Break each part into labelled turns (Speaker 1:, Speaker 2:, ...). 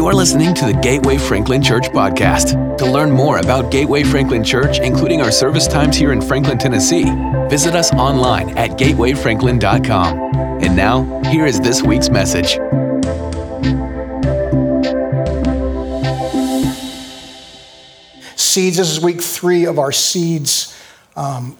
Speaker 1: You're listening to the Gateway Franklin Church podcast. To learn more about Gateway Franklin Church, including our service times here in Franklin, Tennessee, visit us online at gatewayfranklin.com. And now, here is this week's message.
Speaker 2: Seeds, this is week three of our seeds. Um,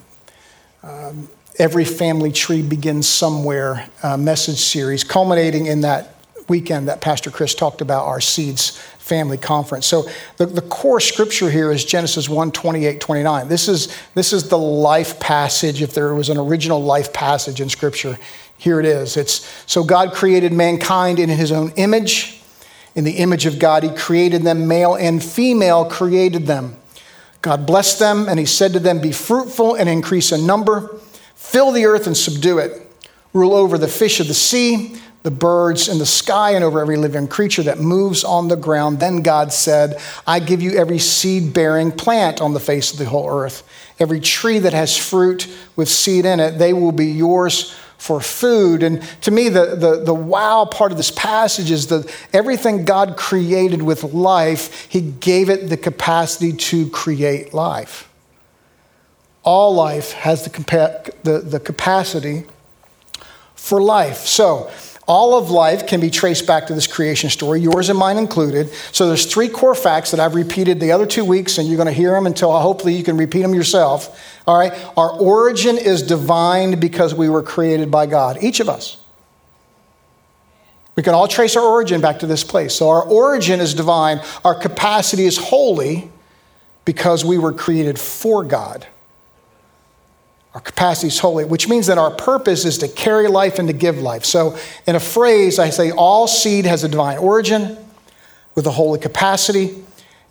Speaker 2: um, every family tree begins somewhere uh, message series, culminating in that weekend that Pastor Chris talked about, our Seeds Family Conference. So the, the core scripture here is Genesis 1 28, 29. This is, this is the life passage. If there was an original life passage in scripture, here it is. It's so God created mankind in his own image. In the image of God, he created them, male and female created them. God blessed them, and he said to them, Be fruitful and increase in number, fill the earth and subdue it, rule over the fish of the sea the birds in the sky and over every living creature that moves on the ground. Then God said, I give you every seed bearing plant on the face of the whole earth, every tree that has fruit with seed in it, they will be yours for food. And to me, the, the, the wow part of this passage is that everything God created with life, He gave it the capacity to create life. All life has the, the, the capacity for life. So, all of life can be traced back to this creation story, yours and mine included. So there's three core facts that I've repeated the other two weeks, and you're going to hear them until uh, hopefully you can repeat them yourself. All right? Our origin is divine because we were created by God, each of us. We can all trace our origin back to this place. So our origin is divine, our capacity is holy because we were created for God. Our capacity is holy, which means that our purpose is to carry life and to give life. So, in a phrase, I say all seed has a divine origin with a holy capacity,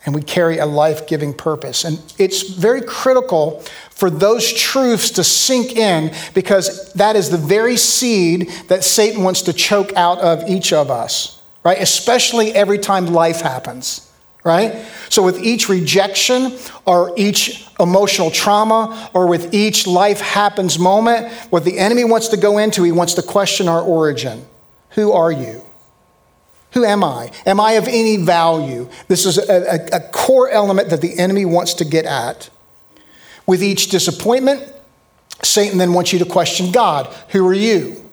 Speaker 2: and we carry a life giving purpose. And it's very critical for those truths to sink in because that is the very seed that Satan wants to choke out of each of us, right? Especially every time life happens right? So, with each rejection or each emotional trauma or with each life happens moment, what the enemy wants to go into, he wants to question our origin. Who are you? Who am I? Am I of any value? This is a, a, a core element that the enemy wants to get at. With each disappointment, Satan then wants you to question God. Who are you?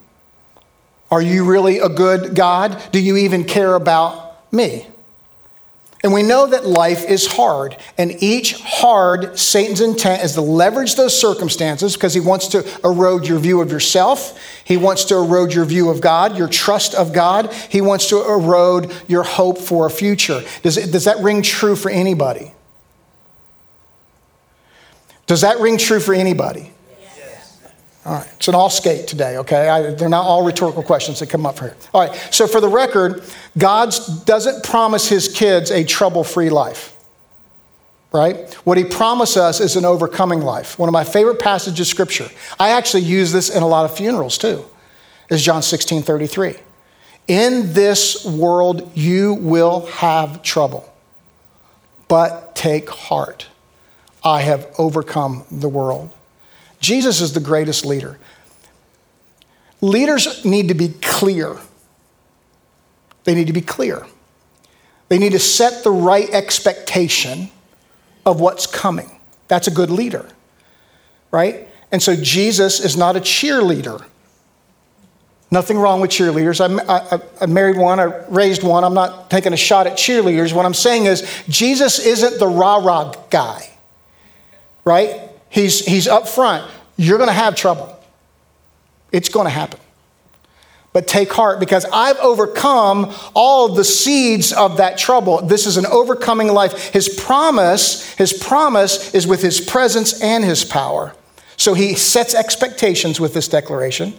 Speaker 2: Are you really a good God? Do you even care about me? And we know that life is hard. And each hard, Satan's intent is to leverage those circumstances because he wants to erode your view of yourself. He wants to erode your view of God, your trust of God. He wants to erode your hope for a future. Does, it, does that ring true for anybody? Does that ring true for anybody? All right, it's an all skate today, okay? I, they're not all rhetorical questions that come up here. All right, so for the record, God doesn't promise his kids a trouble free life, right? What he promises us is an overcoming life. One of my favorite passages of scripture, I actually use this in a lot of funerals too, is John 16 33. In this world, you will have trouble, but take heart. I have overcome the world. Jesus is the greatest leader. Leaders need to be clear. They need to be clear. They need to set the right expectation of what's coming. That's a good leader, right? And so Jesus is not a cheerleader. Nothing wrong with cheerleaders. I, I, I, married one, I raised one. I'm not taking a shot at cheerleaders. What I'm saying is, Jesus isn't the rah rah guy, right? He's, he's up front. You're going to have trouble. It's going to happen. But take heart because I've overcome all the seeds of that trouble. This is an overcoming life. His promise, his promise is with his presence and his power. So he sets expectations with this declaration,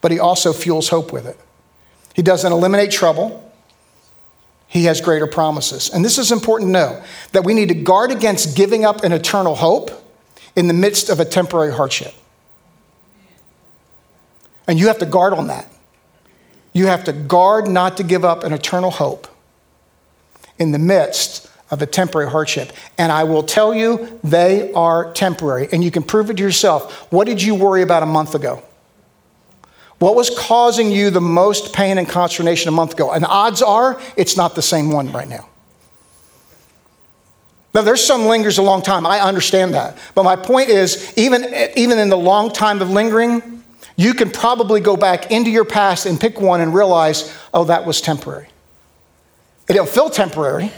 Speaker 2: but he also fuels hope with it. He doesn't eliminate trouble. He has greater promises. And this is important to know that we need to guard against giving up an eternal hope in the midst of a temporary hardship. And you have to guard on that. You have to guard not to give up an eternal hope in the midst of a temporary hardship. And I will tell you, they are temporary. And you can prove it to yourself. What did you worry about a month ago? What was causing you the most pain and consternation a month ago? And odds are it's not the same one right now. Now, there's some lingers a long time. I understand that. But my point is, even, even in the long time of lingering, you can probably go back into your past and pick one and realize, oh, that was temporary. It'll feel temporary,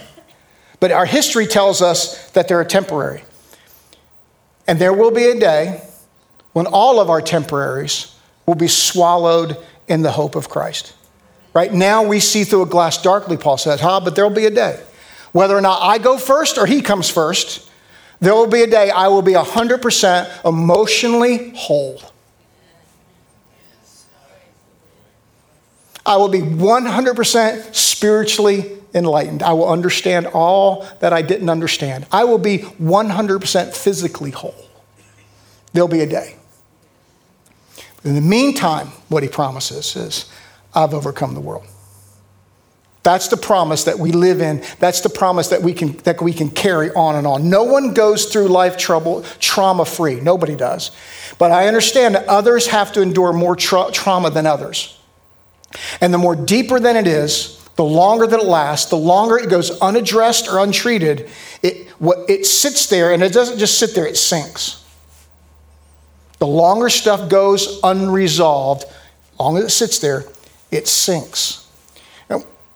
Speaker 2: but our history tells us that they're temporary. And there will be a day when all of our temporaries will be swallowed in the hope of Christ. Right now, we see through a glass darkly, Paul says, huh? But there will be a day whether or not I go first or he comes first, there will be a day I will be 100% emotionally whole. I will be 100% spiritually enlightened. I will understand all that I didn't understand. I will be 100% physically whole. There'll be a day. In the meantime, what he promises is, I've overcome the world. That's the promise that we live in. That's the promise that we can, that we can carry on and on. No one goes through life trouble trauma free. Nobody does. But I understand that others have to endure more tra- trauma than others. And the more deeper than it is, the longer that it lasts, the longer it goes unaddressed or untreated, it, what, it sits there and it doesn't just sit there, it sinks. The longer stuff goes unresolved, long as it sits there, it sinks.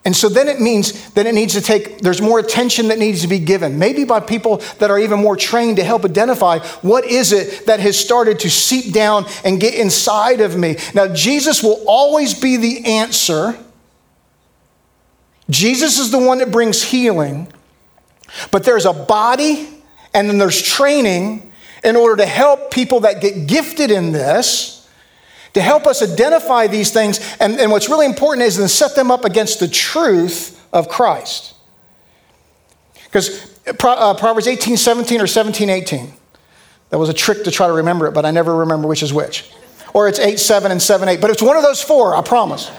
Speaker 2: And so then it means that it needs to take, there's more attention that needs to be given, maybe by people that are even more trained to help identify what is it that has started to seep down and get inside of me. Now, Jesus will always be the answer. Jesus is the one that brings healing, but there's a body and then there's training in order to help people that get gifted in this to help us identify these things. And, and what's really important is to set them up against the truth of Christ. Because uh, Proverbs 18, 17 or 17, 18. That was a trick to try to remember it, but I never remember which is which. Or it's 8, 7, and 7, 8. But it's one of those four, I promise.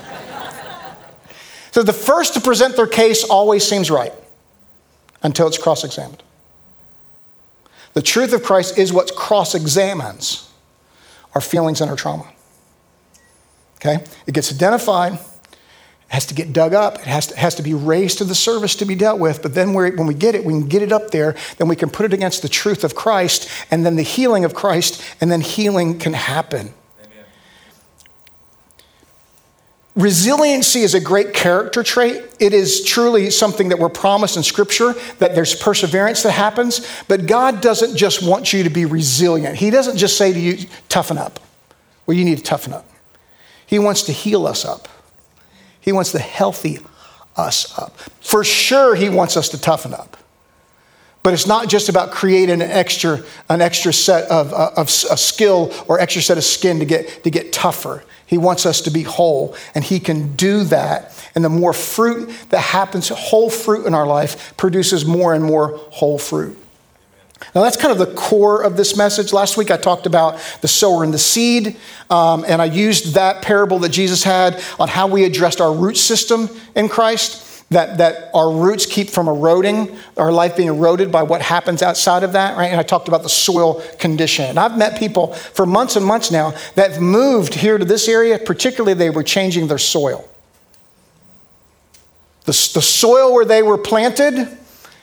Speaker 2: so the first to present their case always seems right until it's cross examined. The truth of Christ is what cross examines our feelings and our trauma. Okay? It gets identified, it has to get dug up, it has to, has to be raised to the service to be dealt with. But then when we get it, we can get it up there, then we can put it against the truth of Christ, and then the healing of Christ, and then healing can happen. Resiliency is a great character trait. It is truly something that we're promised in Scripture that there's perseverance that happens. But God doesn't just want you to be resilient. He doesn't just say to you, toughen up. Well, you need to toughen up. He wants to heal us up. He wants to healthy us up. For sure, He wants us to toughen up. But it's not just about creating an extra, an extra set of, uh, of a skill or extra set of skin to get, to get tougher. He wants us to be whole, and He can do that. And the more fruit that happens, whole fruit in our life produces more and more whole fruit. Now, that's kind of the core of this message. Last week I talked about the sower and the seed, um, and I used that parable that Jesus had on how we addressed our root system in Christ. That, that our roots keep from eroding, our life being eroded by what happens outside of that, right? And I talked about the soil condition. And I've met people for months and months now that have moved here to this area, particularly they were changing their soil. The, the soil where they were planted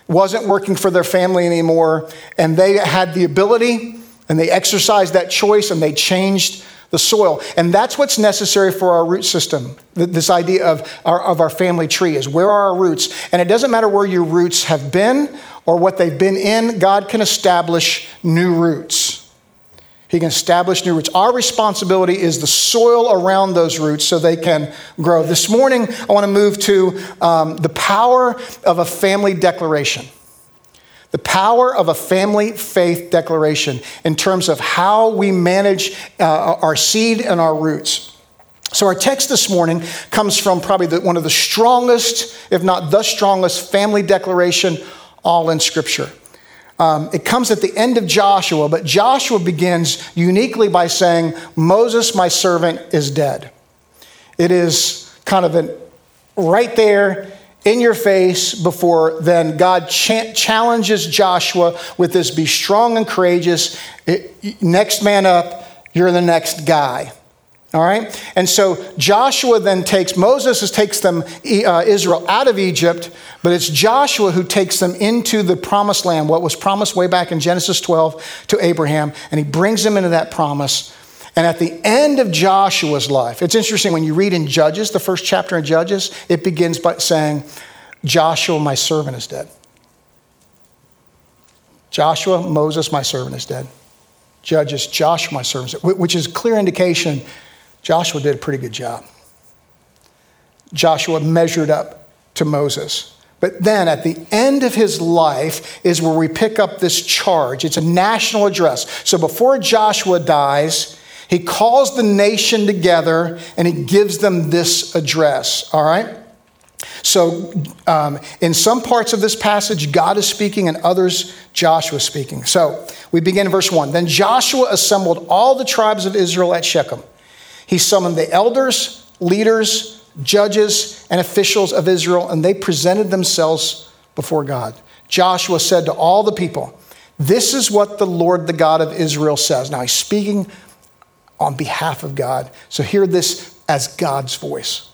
Speaker 2: wasn't working for their family anymore, and they had the ability and they exercised that choice and they changed the soil. And that's what's necessary for our root system. This idea of our, of our family tree is where are our roots? And it doesn't matter where your roots have been or what they've been in, God can establish new roots. He can establish new roots. Our responsibility is the soil around those roots so they can grow. This morning, I want to move to um, the power of a family declaration. The power of a family faith declaration in terms of how we manage uh, our seed and our roots. So, our text this morning comes from probably the, one of the strongest, if not the strongest, family declaration all in Scripture. Um, it comes at the end of Joshua, but Joshua begins uniquely by saying, Moses, my servant, is dead. It is kind of an, right there in your face before then God ch- challenges Joshua with this be strong and courageous. It, next man up, you're the next guy. All right? And so Joshua then takes, Moses takes them, uh, Israel out of Egypt, but it's Joshua who takes them into the promised land, what was promised way back in Genesis 12 to Abraham, and he brings them into that promise. And at the end of Joshua's life, it's interesting when you read in Judges, the first chapter in Judges, it begins by saying, Joshua, my servant, is dead. Joshua, Moses, my servant, is dead. Judges, Joshua, my servant, which is clear indication Joshua did a pretty good job. Joshua measured up to Moses. But then at the end of his life is where we pick up this charge. It's a national address. So before Joshua dies, he calls the nation together and he gives them this address, all right? So, um, in some parts of this passage, God is speaking, and others, Joshua is speaking. So, we begin in verse 1. Then Joshua assembled all the tribes of Israel at Shechem. He summoned the elders, leaders, judges, and officials of Israel, and they presented themselves before God. Joshua said to all the people, This is what the Lord, the God of Israel, says. Now, he's speaking on behalf of God. So, hear this as God's voice.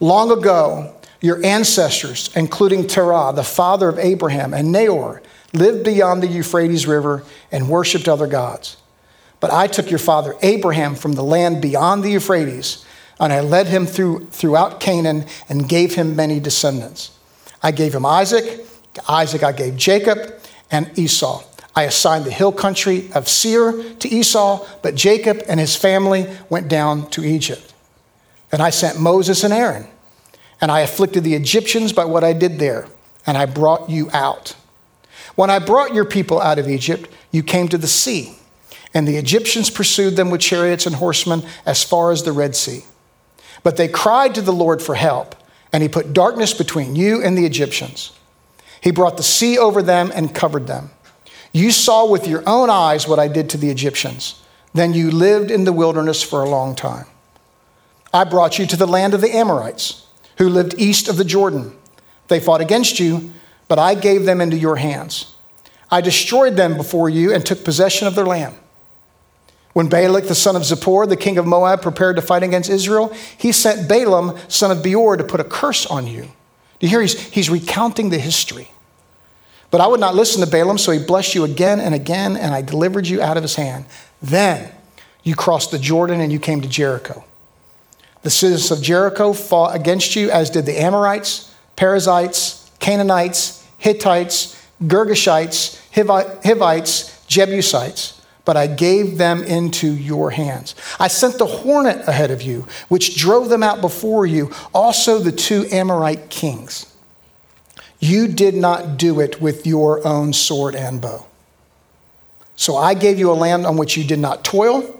Speaker 2: Long ago, your ancestors, including Terah, the father of Abraham, and Nahor, lived beyond the Euphrates River and worshiped other gods. But I took your father Abraham from the land beyond the Euphrates, and I led him through, throughout Canaan and gave him many descendants. I gave him Isaac, to Isaac I gave Jacob and Esau. I assigned the hill country of Seir to Esau, but Jacob and his family went down to Egypt. And I sent Moses and Aaron, and I afflicted the Egyptians by what I did there, and I brought you out. When I brought your people out of Egypt, you came to the sea and the Egyptians pursued them with chariots and horsemen as far as the Red Sea. But they cried to the Lord for help, and he put darkness between you and the Egyptians. He brought the sea over them and covered them. You saw with your own eyes what I did to the Egyptians. Then you lived in the wilderness for a long time. I brought you to the land of the Amorites, who lived east of the Jordan. They fought against you, but I gave them into your hands. I destroyed them before you and took possession of their land. When Balak, the son of Zippor, the king of Moab, prepared to fight against Israel, he sent Balaam, son of Beor, to put a curse on you. Do you hear? He's, he's recounting the history. But I would not listen to Balaam, so he blessed you again and again, and I delivered you out of his hand. Then you crossed the Jordan and you came to Jericho. The citizens of Jericho fought against you, as did the Amorites, Perizzites, Canaanites, Hittites, Girgashites, Hivites, Jebusites but I gave them into your hands. I sent the hornet ahead of you, which drove them out before you, also the two Amorite kings. You did not do it with your own sword and bow. So I gave you a land on which you did not toil,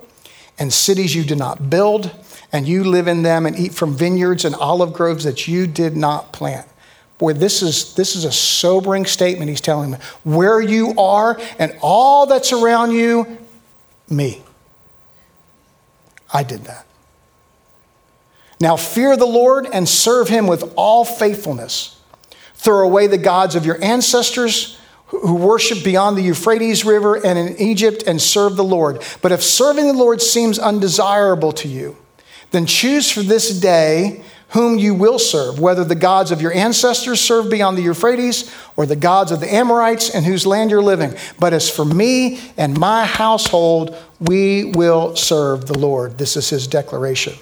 Speaker 2: and cities you did not build, and you live in them and eat from vineyards and olive groves that you did not plant. Boy, this is, this is a sobering statement he's telling me. Where you are and all that's around you, me. I did that. Now fear the Lord and serve him with all faithfulness. Throw away the gods of your ancestors who worship beyond the Euphrates River and in Egypt and serve the Lord. But if serving the Lord seems undesirable to you, then choose for this day whom you will serve, whether the gods of your ancestors served beyond the Euphrates or the gods of the Amorites in whose land you're living. But as for me and my household, we will serve the Lord. This is his declaration.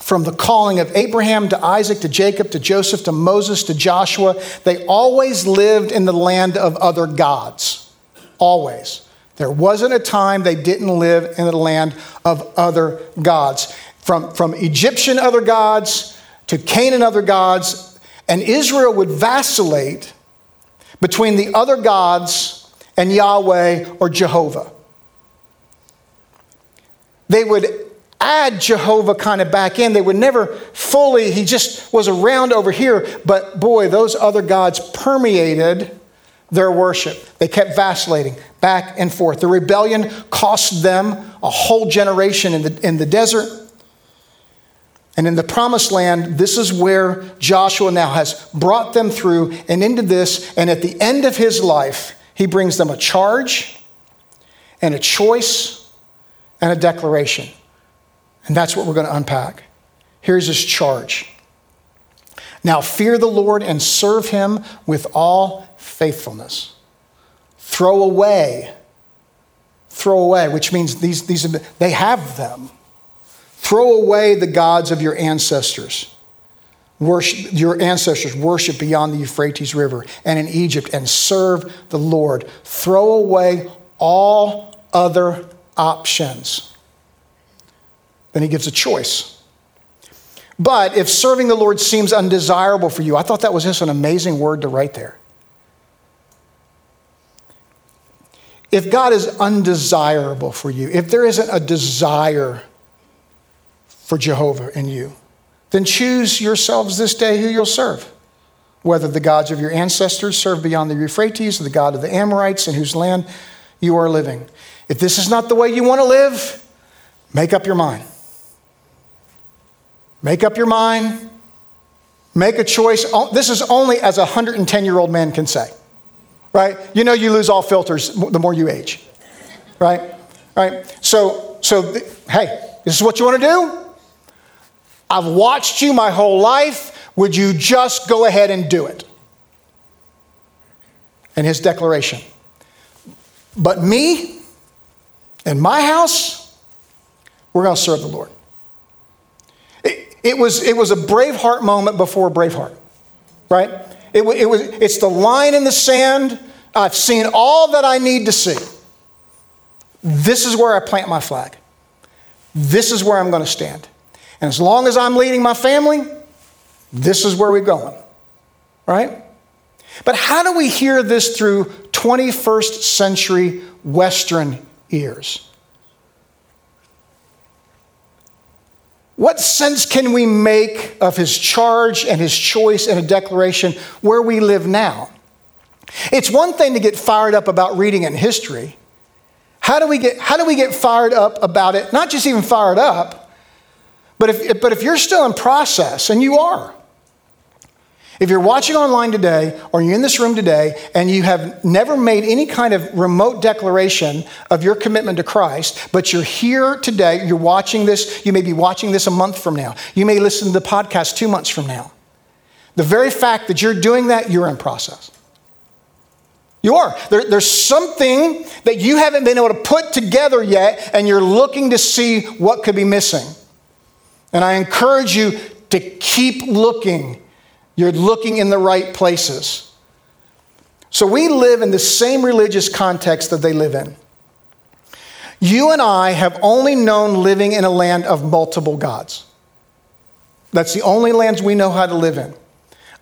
Speaker 2: From the calling of Abraham to Isaac to Jacob to Joseph to Moses to Joshua, they always lived in the land of other gods. Always. There wasn't a time they didn't live in the land of other gods from, from Egyptian other gods to Canaan other gods, and Israel would vacillate between the other gods and Yahweh or Jehovah. They would add Jehovah kind of back in. They would never fully, he just was around over here, but boy, those other gods permeated their worship. They kept vacillating back and forth. The rebellion cost them a whole generation in the, in the desert. And in the promised land, this is where Joshua now has brought them through and into this. And at the end of his life, he brings them a charge and a choice and a declaration. And that's what we're going to unpack. Here's his charge. Now fear the Lord and serve him with all faithfulness. Throw away, throw away, which means these, these they have them. Throw away the gods of your ancestors. Worship, your ancestors worship beyond the Euphrates River and in Egypt and serve the Lord. Throw away all other options. Then he gives a choice. But if serving the Lord seems undesirable for you, I thought that was just an amazing word to write there. If God is undesirable for you, if there isn't a desire for Jehovah in you, then choose yourselves this day who you'll serve. Whether the gods of your ancestors served beyond the Euphrates or the God of the Amorites in whose land you are living. If this is not the way you want to live, make up your mind. Make up your mind. Make a choice. Oh, this is only as a 110 year old man can say, right? You know, you lose all filters the more you age, right? Right? So, so hey, this is what you want to do? I've watched you my whole life. Would you just go ahead and do it? And his declaration. But me and my house, we're going to serve the Lord. It, it, was, it was a Braveheart moment before Braveheart, right? It, it was, it's the line in the sand. I've seen all that I need to see. This is where I plant my flag. This is where I'm going to stand. And as long as I'm leading my family, this is where we're going, right? But how do we hear this through 21st century Western ears? What sense can we make of his charge and his choice and a declaration where we live now? It's one thing to get fired up about reading in history. How do we get, how do we get fired up about it? Not just even fired up, but if, but if you're still in process, and you are, if you're watching online today or you're in this room today and you have never made any kind of remote declaration of your commitment to Christ, but you're here today, you're watching this, you may be watching this a month from now, you may listen to the podcast two months from now. The very fact that you're doing that, you're in process. You are. There, there's something that you haven't been able to put together yet, and you're looking to see what could be missing. And I encourage you to keep looking. You're looking in the right places. So we live in the same religious context that they live in. You and I have only known living in a land of multiple gods. That's the only lands we know how to live in.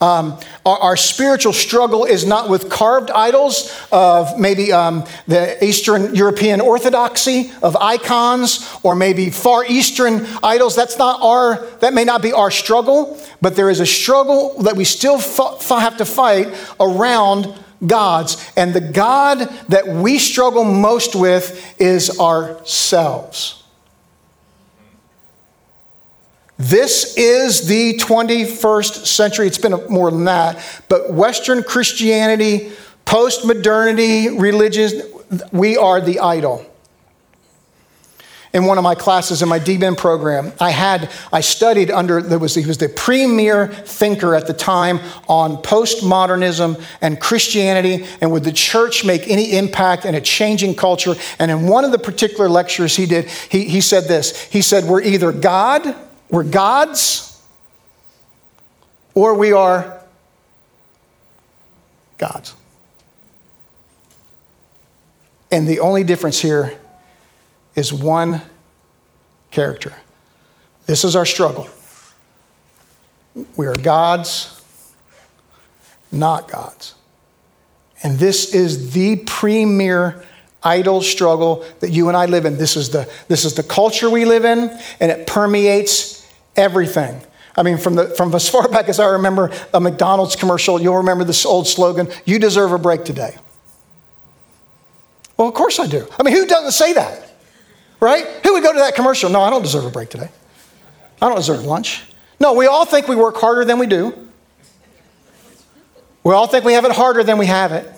Speaker 2: Um, our, our, spiritual struggle is not with carved idols of maybe um, the Eastern European orthodoxy of icons or maybe Far Eastern idols. That's not our, that may not be our struggle, but there is a struggle that we still f- have to fight around gods. And the God that we struggle most with is ourselves. This is the 21st century. It's been more than that. But Western Christianity, post modernity, religions, we are the idol. In one of my classes in my DBIM program, I had, I studied under, there was, he was the premier thinker at the time on postmodernism and Christianity and would the church make any impact in a changing culture. And in one of the particular lectures he did, he, he said this He said, We're either God we're gods or we are gods. And the only difference here is one character. This is our struggle. We are gods, not gods. And this is the premier idol struggle that you and I live in. This is the, this is the culture we live in, and it permeates everything. I mean, from, the, from as far back as I remember a McDonald's commercial, you'll remember this old slogan you deserve a break today. Well, of course I do. I mean, who doesn't say that? Right? Who would go to that commercial? No, I don't deserve a break today. I don't deserve lunch. No, we all think we work harder than we do. We all think we have it harder than we have it.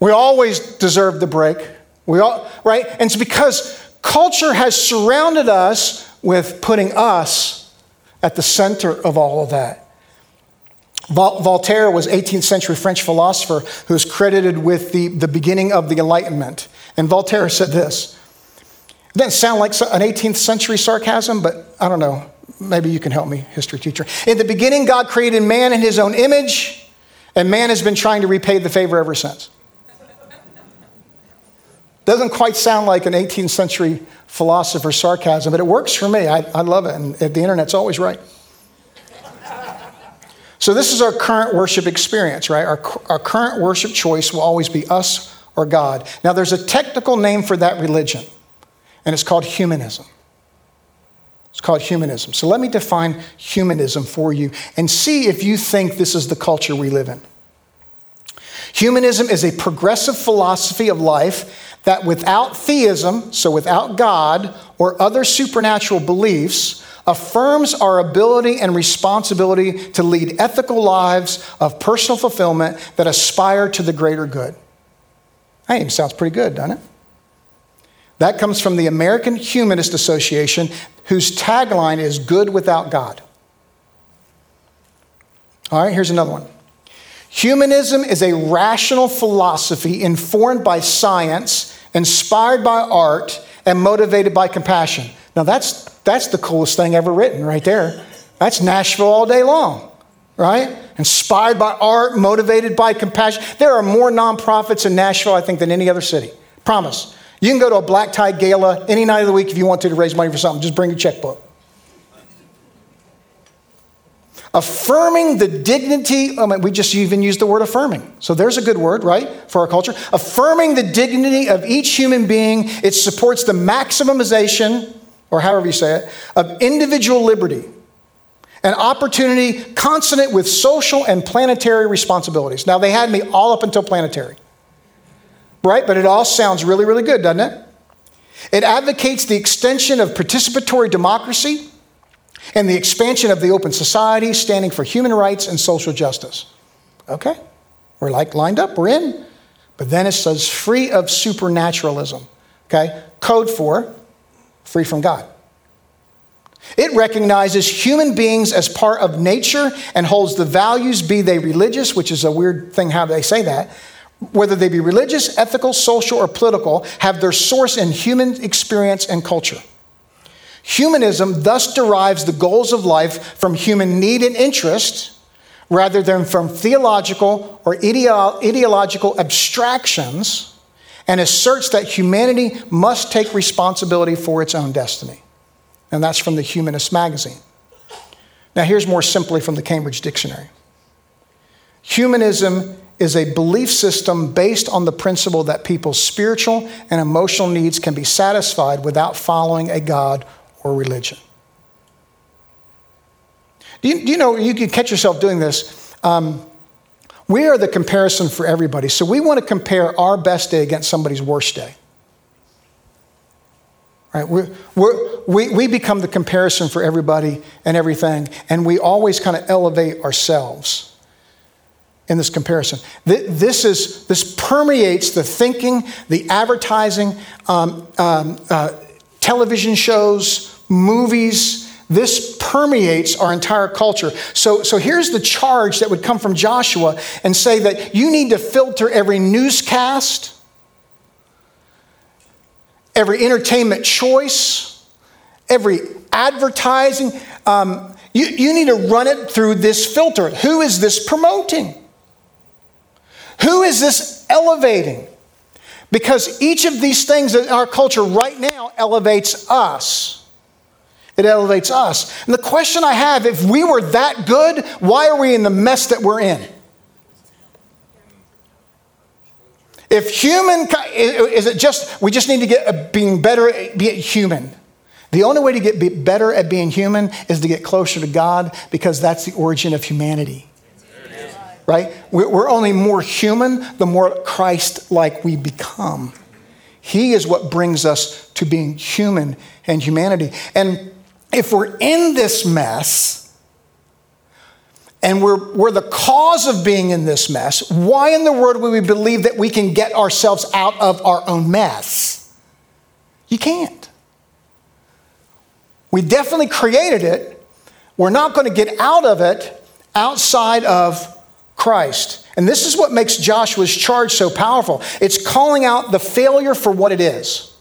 Speaker 2: We always deserve the break. We all, right? And it's because culture has surrounded us with putting us at the center of all of that. Voltaire was 18th century French philosopher who is credited with the, the beginning of the Enlightenment. And Voltaire said this. It doesn't sound like an 18th century sarcasm, but I don't know. Maybe you can help me, history teacher. In the beginning, God created man in his own image, and man has been trying to repay the favor ever since. Doesn't quite sound like an 18th century philosopher sarcasm, but it works for me. I, I love it, and the internet's always right. So, this is our current worship experience, right? Our, our current worship choice will always be us or God. Now, there's a technical name for that religion, and it's called humanism. It's called humanism. So, let me define humanism for you and see if you think this is the culture we live in. Humanism is a progressive philosophy of life that without theism, so without God or other supernatural beliefs, affirms our ability and responsibility to lead ethical lives of personal fulfillment that aspire to the greater good. That even sounds pretty good, doesn't it? That comes from the American Humanist Association, whose tagline is good without God. All right, here's another one. Humanism is a rational philosophy informed by science, inspired by art, and motivated by compassion. Now, that's, that's the coolest thing ever written right there. That's Nashville all day long, right? Inspired by art, motivated by compassion. There are more nonprofits in Nashville, I think, than any other city. Promise. You can go to a black tie gala any night of the week if you want to to raise money for something. Just bring your checkbook. Affirming the dignity, oh we just even used the word affirming. So there's a good word, right, for our culture. Affirming the dignity of each human being, it supports the maximization or however you say it, of individual liberty, an opportunity consonant with social and planetary responsibilities. Now, they had me all up until planetary, right? But it all sounds really, really good, doesn't it? It advocates the extension of participatory democracy and the expansion of the open society, standing for human rights and social justice. Okay, we're like lined up, we're in. But then it says free of supernaturalism. Okay, code for free from God. It recognizes human beings as part of nature and holds the values, be they religious, which is a weird thing how they say that, whether they be religious, ethical, social, or political, have their source in human experience and culture. Humanism thus derives the goals of life from human need and interest rather than from theological or ideo- ideological abstractions and asserts that humanity must take responsibility for its own destiny. And that's from the Humanist magazine. Now, here's more simply from the Cambridge Dictionary Humanism is a belief system based on the principle that people's spiritual and emotional needs can be satisfied without following a God or religion. Do you, do you know you can catch yourself doing this? Um, we are the comparison for everybody. So we want to compare our best day against somebody's worst day. Right? We're, we're, we we become the comparison for everybody and everything, and we always kind of elevate ourselves in this comparison. This, is, this permeates the thinking, the advertising, um, um, uh, television shows, movies, this permeates our entire culture. So, so here's the charge that would come from Joshua and say that you need to filter every newscast, every entertainment choice, every advertising. Um, you, you need to run it through this filter. Who is this promoting? Who is this elevating? Because each of these things in our culture right now elevates us. It elevates us. And the question I have if we were that good, why are we in the mess that we're in? If human, is it just, we just need to get being better at being human. The only way to get better at being human is to get closer to God because that's the origin of humanity. Right? We're only more human the more Christ like we become. He is what brings us to being human and humanity. And if we're in this mess, and we're, we're the cause of being in this mess, why in the world would we believe that we can get ourselves out of our own mess? You can't. We definitely created it. We're not going to get out of it outside of Christ. And this is what makes Joshua's charge so powerful it's calling out the failure for what it is.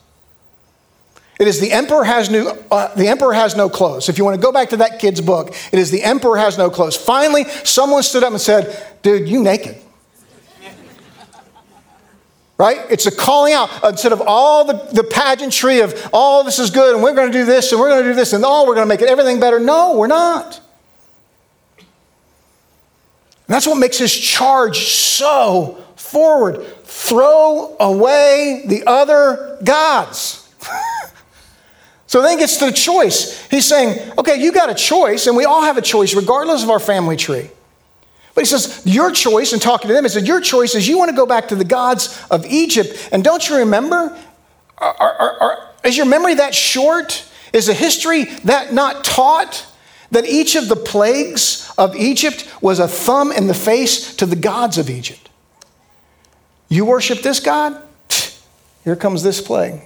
Speaker 2: It is the emperor has no, uh, the emperor has no clothes. If you want to go back to that kid's book, it is the emperor has no clothes. Finally, someone stood up and said, "Dude, you naked." right? It's a calling out instead of all the, the pageantry of all oh, this is good and we're going to do this and we're going to do this and oh, we're going to make it everything better. No, we're not. And that's what makes his charge so forward. Throw away the other gods. so then he gets to the choice. He's saying, okay, you got a choice, and we all have a choice, regardless of our family tree. But he says, Your choice, and talking to them, he said, Your choice is you want to go back to the gods of Egypt. And don't you remember? Are, are, are, is your memory that short? Is the history that not taught? That each of the plagues of Egypt was a thumb in the face to the gods of Egypt. You worship this God? Here comes this plague.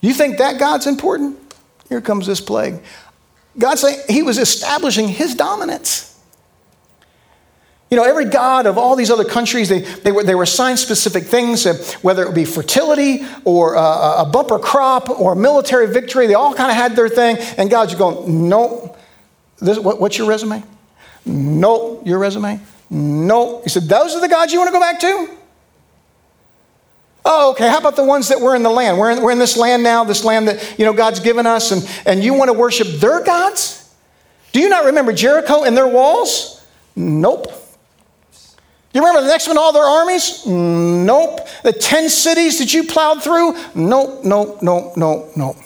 Speaker 2: You think that God's important? Here comes this plague. God saying He was establishing His dominance. You know, every god of all these other countries, they, they, were, they were assigned specific things, uh, whether it be fertility or uh, a bumper crop or military victory. They all kind of had their thing. And God's going, no. This, what, what's your resume? No. Your resume? No. He said, those are the gods you want to go back to? Oh, okay. How about the ones that were in the land? We're in, we're in this land now, this land that, you know, God's given us, and, and you want to worship their gods? Do you not remember Jericho and their walls? Nope. You remember the next one, all their armies? Nope. The 10 cities that you plowed through? Nope, nope, nope, nope, nope.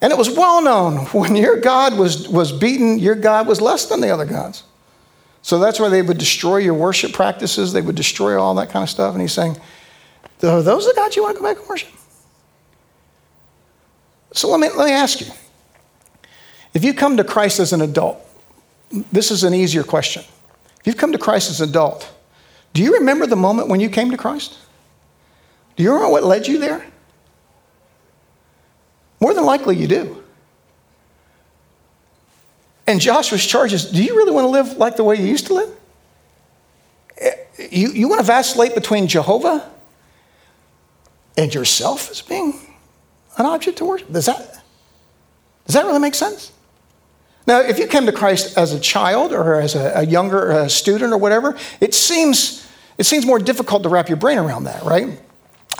Speaker 2: And it was well known when your God was, was beaten, your God was less than the other gods. So that's why they would destroy your worship practices, they would destroy all that kind of stuff. And he's saying, Are those the gods you want to go back and worship? So let me, let me ask you if you come to Christ as an adult, this is an easier question. If you've come to Christ as an adult, do you remember the moment when you came to Christ? Do you remember what led you there? More than likely you do. And Joshua's charge is do you really want to live like the way you used to live? Eh, you, you want to vacillate between Jehovah and yourself as being an object to worship? Does that, does that really make sense? Now, if you came to Christ as a child or as a, a younger a student or whatever, it seems, it seems more difficult to wrap your brain around that, right?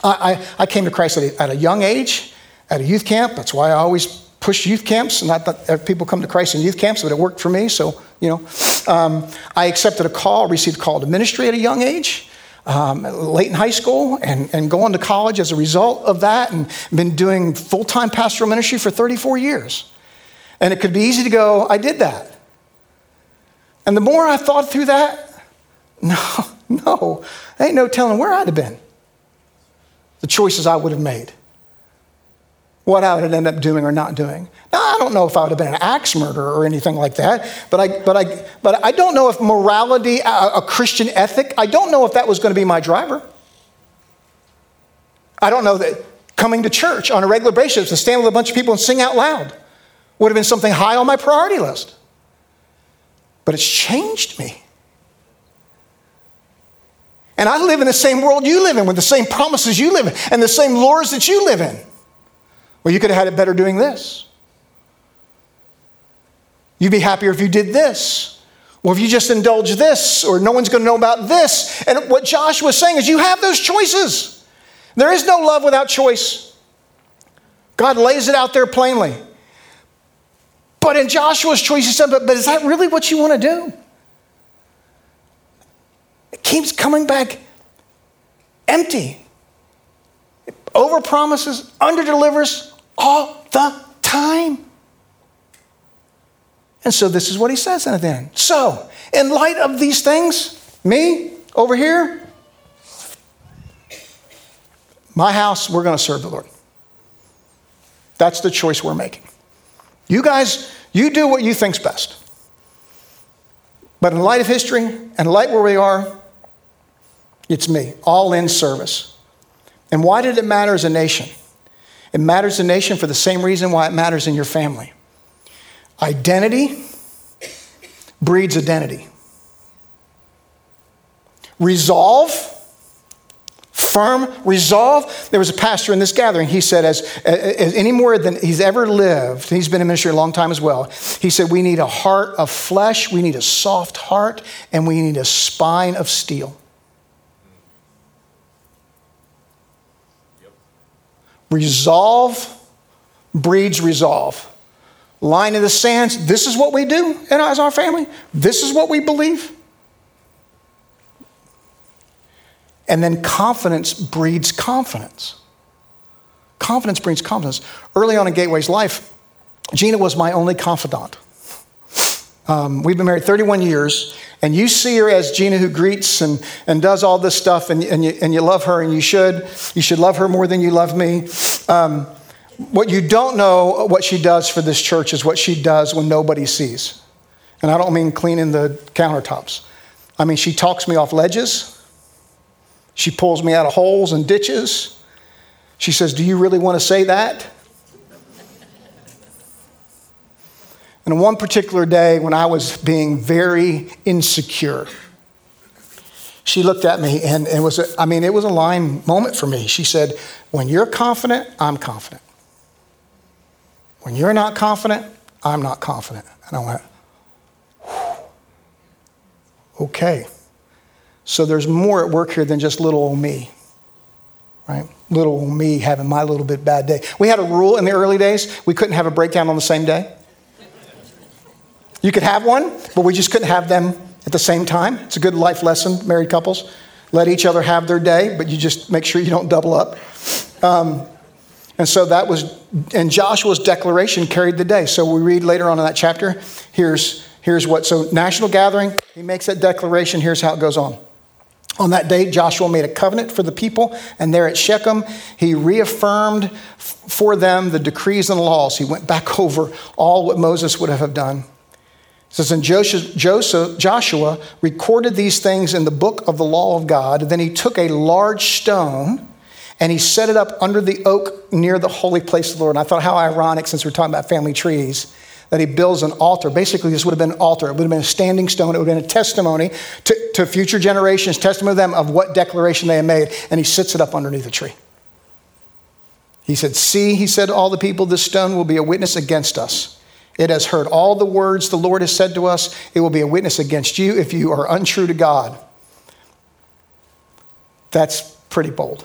Speaker 2: I, I, I came to Christ at a, at a young age, at a youth camp. That's why I always push youth camps. Not that people come to Christ in youth camps, but it worked for me. So, you know, um, I accepted a call, received a call to ministry at a young age. Um, late in high school and, and going to college as a result of that, and been doing full time pastoral ministry for 34 years. And it could be easy to go, I did that. And the more I thought through that, no, no, ain't no telling where I'd have been. The choices I would have made. What I would end up doing or not doing. Now, I don't know if I would have been an axe murderer or anything like that, but I, but I, but I don't know if morality, a, a Christian ethic, I don't know if that was going to be my driver. I don't know that coming to church on a regular basis to stand with a bunch of people and sing out loud would have been something high on my priority list. But it's changed me. And I live in the same world you live in, with the same promises you live in, and the same lures that you live in. You could have had it better doing this. You'd be happier if you did this. Or if you just indulge this, or no one's going to know about this. And what Josh was saying is you have those choices. There is no love without choice. God lays it out there plainly. But in Joshua's choice, he said, but, but is that really what you want to do? It keeps coming back empty. It over promises, under delivers all the time. And so this is what he says in it then. So, in light of these things, me over here, my house, we're going to serve the Lord. That's the choice we're making. You guys, you do what you think's best. But in light of history and light where we are, it's me, all in service. And why did it matter as a nation? It matters a nation for the same reason why it matters in your family. Identity breeds identity. Resolve, firm resolve. There was a pastor in this gathering. He said, as, as any more than he's ever lived, he's been in ministry a long time as well. He said, we need a heart of flesh, we need a soft heart, and we need a spine of steel. Resolve breeds resolve. Line in the sands, this is what we do as our family, this is what we believe. And then confidence breeds confidence. Confidence breeds confidence. Early on in Gateway's life, Gina was my only confidant. Um, we've been married 31 years, and you see her as Gina who greets and, and does all this stuff, and, and, you, and you love her, and you should. You should love her more than you love me. Um, what you don't know what she does for this church is what she does when nobody sees. And I don't mean cleaning the countertops. I mean, she talks me off ledges. She pulls me out of holes and ditches. She says, Do you really want to say that? And one particular day when I was being very insecure, she looked at me and it was, a, I mean, it was a line moment for me. She said, When you're confident, I'm confident. When you're not confident, I'm not confident. And I went, okay. So there's more at work here than just little old me, right? Little old me having my little bit bad day. We had a rule in the early days we couldn't have a breakdown on the same day. You could have one, but we just couldn't have them at the same time. It's a good life lesson, married couples. Let each other have their day, but you just make sure you don't double up. Um, and so that was, and Joshua's declaration carried the day. So we read later on in that chapter, here's, here's what, so national gathering, he makes that declaration, here's how it goes on. On that day, Joshua made a covenant for the people, and there at Shechem, he reaffirmed for them the decrees and laws. He went back over all what Moses would have done. It says, And Joshua recorded these things in the book of the law of God. Then he took a large stone and he set it up under the oak near the holy place of the Lord. And I thought, how ironic, since we're talking about family trees, that he builds an altar. Basically, this would have been an altar. It would have been a standing stone. It would have been a testimony to, to future generations, testimony to them of what declaration they had made. And he sits it up underneath a tree. He said, See, he said to all the people, this stone will be a witness against us. It has heard all the words the Lord has said to us. It will be a witness against you if you are untrue to God. That's pretty bold.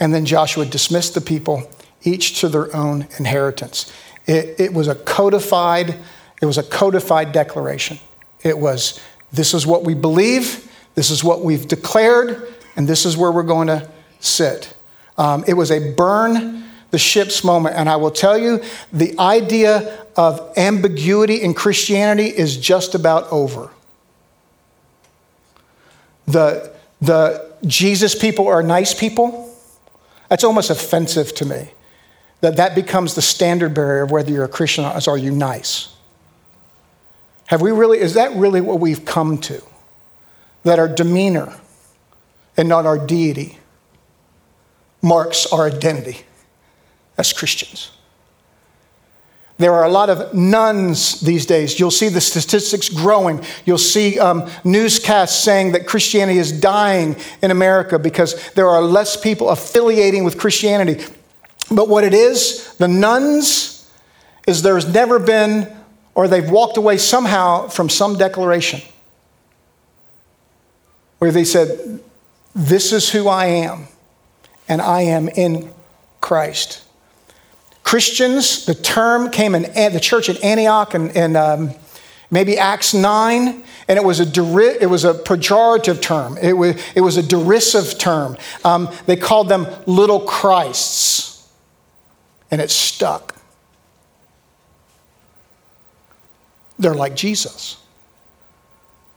Speaker 2: And then Joshua dismissed the people, each to their own inheritance. It, it was a codified, it was a codified declaration. It was, this is what we believe, this is what we've declared, and this is where we're going to sit. Um, it was a burn the ships moment. And I will tell you, the idea of ambiguity in Christianity is just about over. The, the Jesus people are nice people. That's almost offensive to me that that becomes the standard barrier of whether you're a Christian or are you nice? Have we really, is that really what we've come to? That our demeanor and not our deity marks our identity as Christians. There are a lot of nones these days. You'll see the statistics growing. You'll see um, newscasts saying that Christianity is dying in America because there are less people affiliating with Christianity. But what it is, the nones, is there's never been, or they've walked away somehow from some declaration where they said, This is who I am, and I am in Christ. Christians, the term came in the church at Antioch and, and um, maybe Acts 9, and it was a, deri- it was a pejorative term. It was, it was a derisive term. Um, they called them little Christs, and it stuck. They're like Jesus.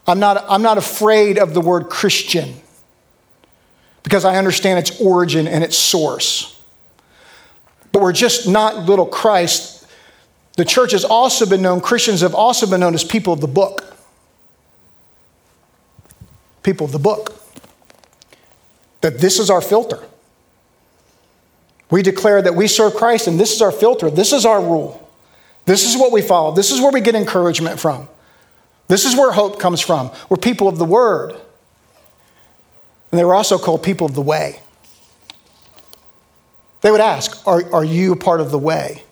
Speaker 2: I'm not, I'm not afraid of the word Christian because I understand its origin and its source but we're just not little Christ. The church has also been known, Christians have also been known as people of the book. people of the book, that this is our filter. We declare that we serve Christ and this is our filter, this is our rule. This is what we follow. This is where we get encouragement from. This is where hope comes from. We're people of the word. And they were also called people of the way. They would ask, Are, are you a part of the way?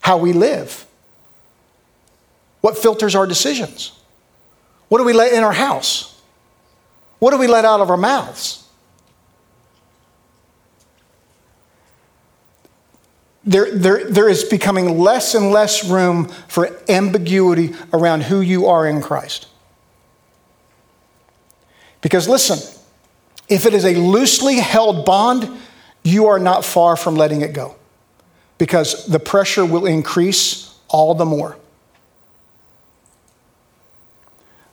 Speaker 2: How we live? What filters our decisions? What do we let in our house? What do we let out of our mouths? There, there, there is becoming less and less room for ambiguity around who you are in Christ. Because listen, if it is a loosely held bond, you are not far from letting it go because the pressure will increase all the more.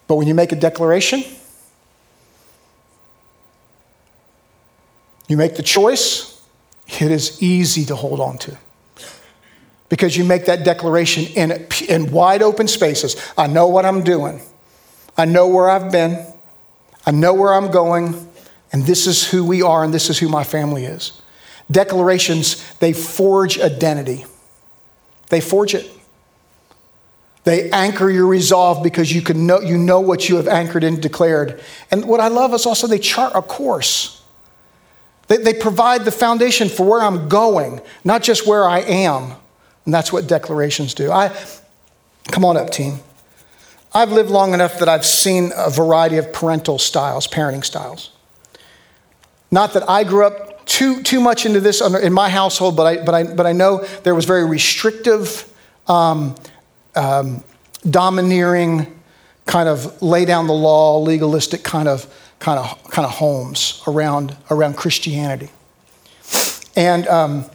Speaker 2: But when you make a declaration, you make the choice, it is easy to hold on to. Because you make that declaration in, in wide open spaces. I know what I'm doing. I know where I've been. I know where I'm going. And this is who we are, and this is who my family is. Declarations, they forge identity. They forge it. They anchor your resolve because you can know you know what you have anchored and declared. And what I love is also they chart a course. They, they provide the foundation for where I'm going, not just where I am. And that's what declarations do. I come on up, team. I've lived long enough that I've seen a variety of parental styles, parenting styles. Not that I grew up too, too much into this in my household, but I, but I, but I know there was very restrictive, um, um, domineering, kind of lay down the law, legalistic kind of, kind of, kind of homes around, around Christianity. And um,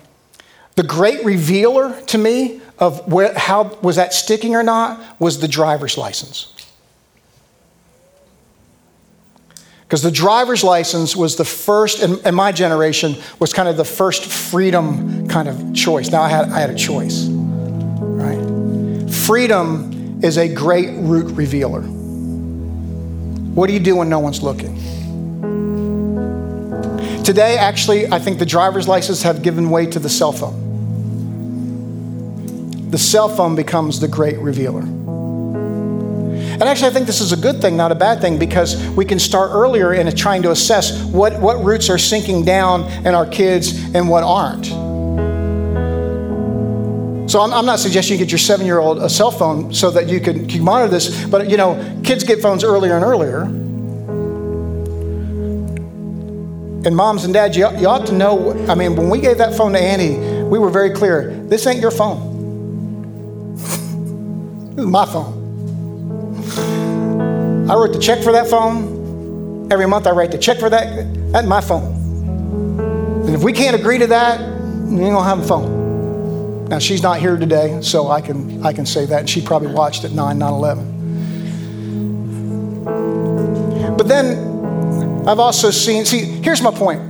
Speaker 2: the great revealer to me of where, how was that sticking or not was the driver's license. Because the driver's license was the first, in, in, my generation, was kind of the first freedom kind of choice. Now I had, I had a choice, right? Freedom is a great root revealer. What do you do when no one's looking? Today, actually, I think the driver's license have given way to the cell phone. The cell phone becomes the great revealer. And actually, I think this is a good thing, not a bad thing, because we can start earlier in trying to assess what, what roots are sinking down in our kids and what aren't. So I'm, I'm not suggesting you get your seven-year-old a cell phone so that you can, you monitor this, but you know, kids get phones earlier and earlier. And moms and dads, you, you ought to know. I mean, when we gave that phone to Annie, we were very clear. This ain't your phone. this is my phone. I wrote the check for that phone. Every month I write the check for that. That's my phone. And if we can't agree to that, we ain't gonna have a phone. Now she's not here today, so I can I can say that. And she probably watched at 9, 9 11. But then I've also seen, see, here's my point.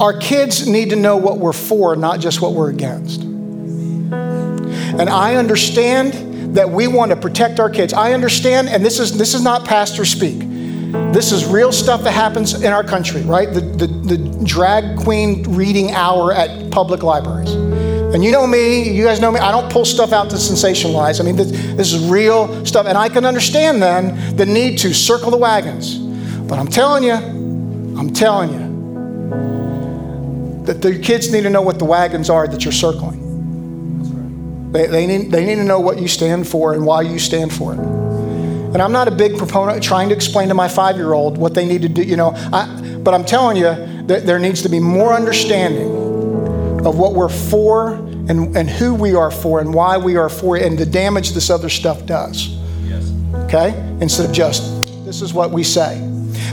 Speaker 2: Our kids need to know what we're for, not just what we're against. And I understand that we want to protect our kids. I understand, and this is this is not pastor speak. This is real stuff that happens in our country, right? The, the, the drag queen reading hour at public libraries. And you know me, you guys know me, I don't pull stuff out to sensationalize. I mean, this, this is real stuff. And I can understand then the need to circle the wagons. But I'm telling you, I'm telling you, that the kids need to know what the wagons are that you're circling. They, they, need, they need to know what you stand for and why you stand for it. And I'm not a big proponent of trying to explain to my five year old what they need to do, you know. I, but I'm telling you that there needs to be more understanding of what we're for and, and who we are for and why we are for it and the damage this other stuff does. Yes. Okay? Instead of just, this is what we say.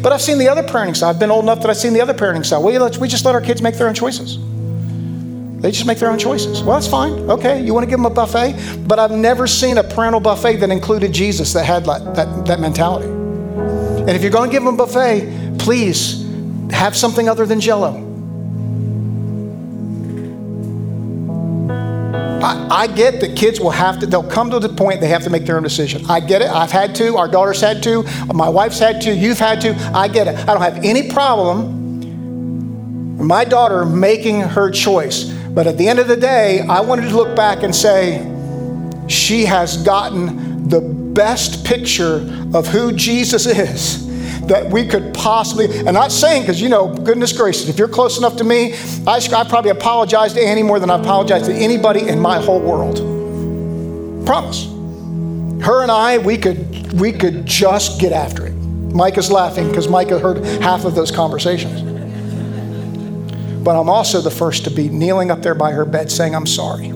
Speaker 2: But I've seen the other parenting side. I've been old enough that I've seen the other parenting side. We, let, we just let our kids make their own choices. They just make their own choices. Well, that's fine. Okay, you want to give them a buffet? But I've never seen a parental buffet that included Jesus that had that, that, mentality. And if you're going to give them a buffet, please have something other than jello. I, I get that kids will have to, they'll come to the point they have to make their own decision. I get it. I've had to. Our daughter's had to. My wife's had to. You've had to. I get it. I don't have any problem my daughter making her choice. But at the end of the day, I wanted to look back and say, she has gotten the best picture of who Jesus is that we could possibly, and not saying, because you know, goodness gracious, if you're close enough to me, I, I probably apologize to Annie more than I apologize to anybody in my whole world. Promise. Her and I, we could, we could just get after it. Mike is laughing because had heard half of those conversations. But I'm also the first to be kneeling up there by her bed saying, I'm sorry.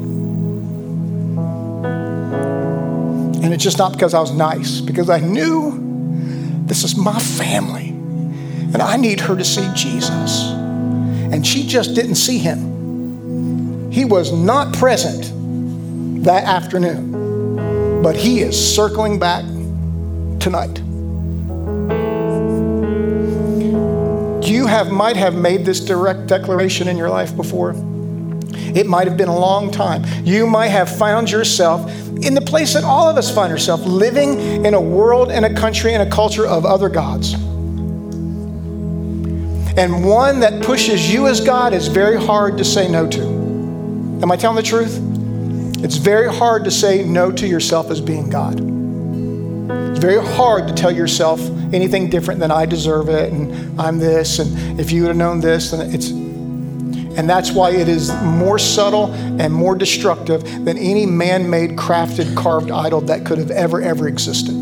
Speaker 2: And it's just not because I was nice, because I knew this is my family. And I need her to see Jesus. And she just didn't see him. He was not present that afternoon, but he is circling back tonight. You have, might have made this direct declaration in your life before. It might have been a long time. You might have found yourself in the place that all of us find ourselves, living in a world and a country and a culture of other gods. And one that pushes you as God is very hard to say no to. Am I telling the truth? It's very hard to say no to yourself as being God. It's very hard to tell yourself anything different than I deserve it and I'm this and if you would have known this, then it's and that's why it is more subtle and more destructive than any man made, crafted, carved idol that could have ever, ever existed.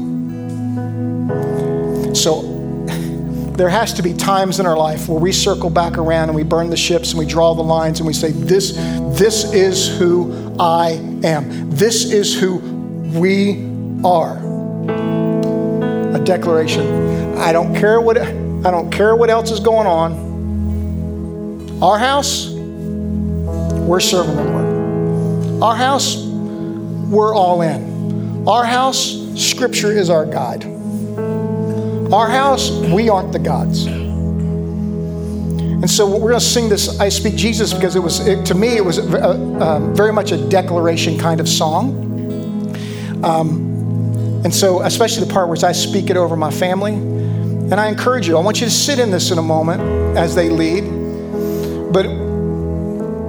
Speaker 2: So there has to be times in our life where we circle back around and we burn the ships and we draw the lines and we say, This, this is who I am. This is who we are. A declaration. I don't care what I don't care what else is going on. Our house, we're serving the Lord. Our house, we're all in. Our house, Scripture is our guide. Our house, we aren't the gods. And so we're going to sing this "I Speak Jesus" because it was, it, to me, it was a, uh, um, very much a declaration kind of song. Um, and so, especially the part where I speak it over my family. And I encourage you, I want you to sit in this in a moment as they lead. But,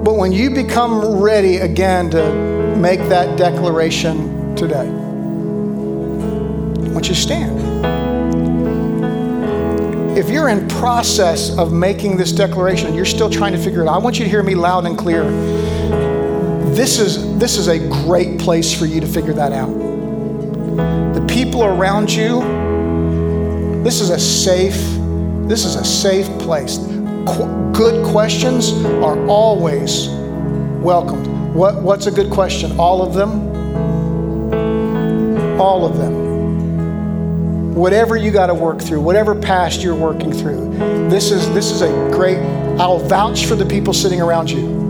Speaker 2: but when you become ready again to make that declaration today, I want you to stand. If you're in process of making this declaration, you're still trying to figure it out, I want you to hear me loud and clear. This is, this is a great place for you to figure that out. The people around you, this is a safe, this is a safe place qu- good questions are always welcomed. What, what's a good question? All of them? All of them. Whatever you got to work through, whatever past you're working through, this is, this is a great, I'll vouch for the people sitting around you.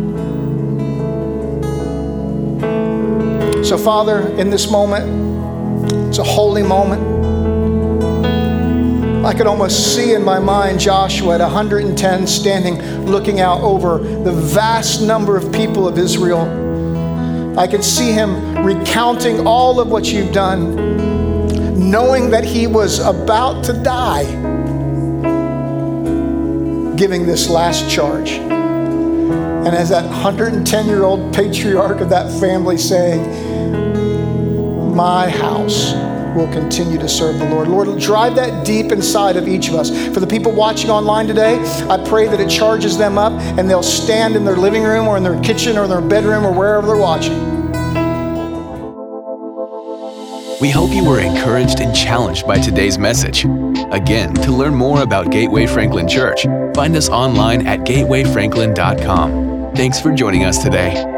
Speaker 2: So, Father, in this moment, it's a holy moment. I could almost see in my mind Joshua at 110 standing looking out over the vast number of people of Israel. I could see him recounting all of what you've done, knowing that he was about to die, giving this last charge. And as that 110 year old patriarch of that family saying, My house will continue to serve the Lord. Lord, drive that deep inside of each of us. For the people watching online today, I pray that it charges them up and they'll stand in their living room or in their kitchen or in their bedroom or wherever they're watching.
Speaker 1: We hope you were encouraged and challenged by today's message. Again, to learn more about Gateway Franklin Church, find us online at gatewayfranklin.com. Thanks for joining us today.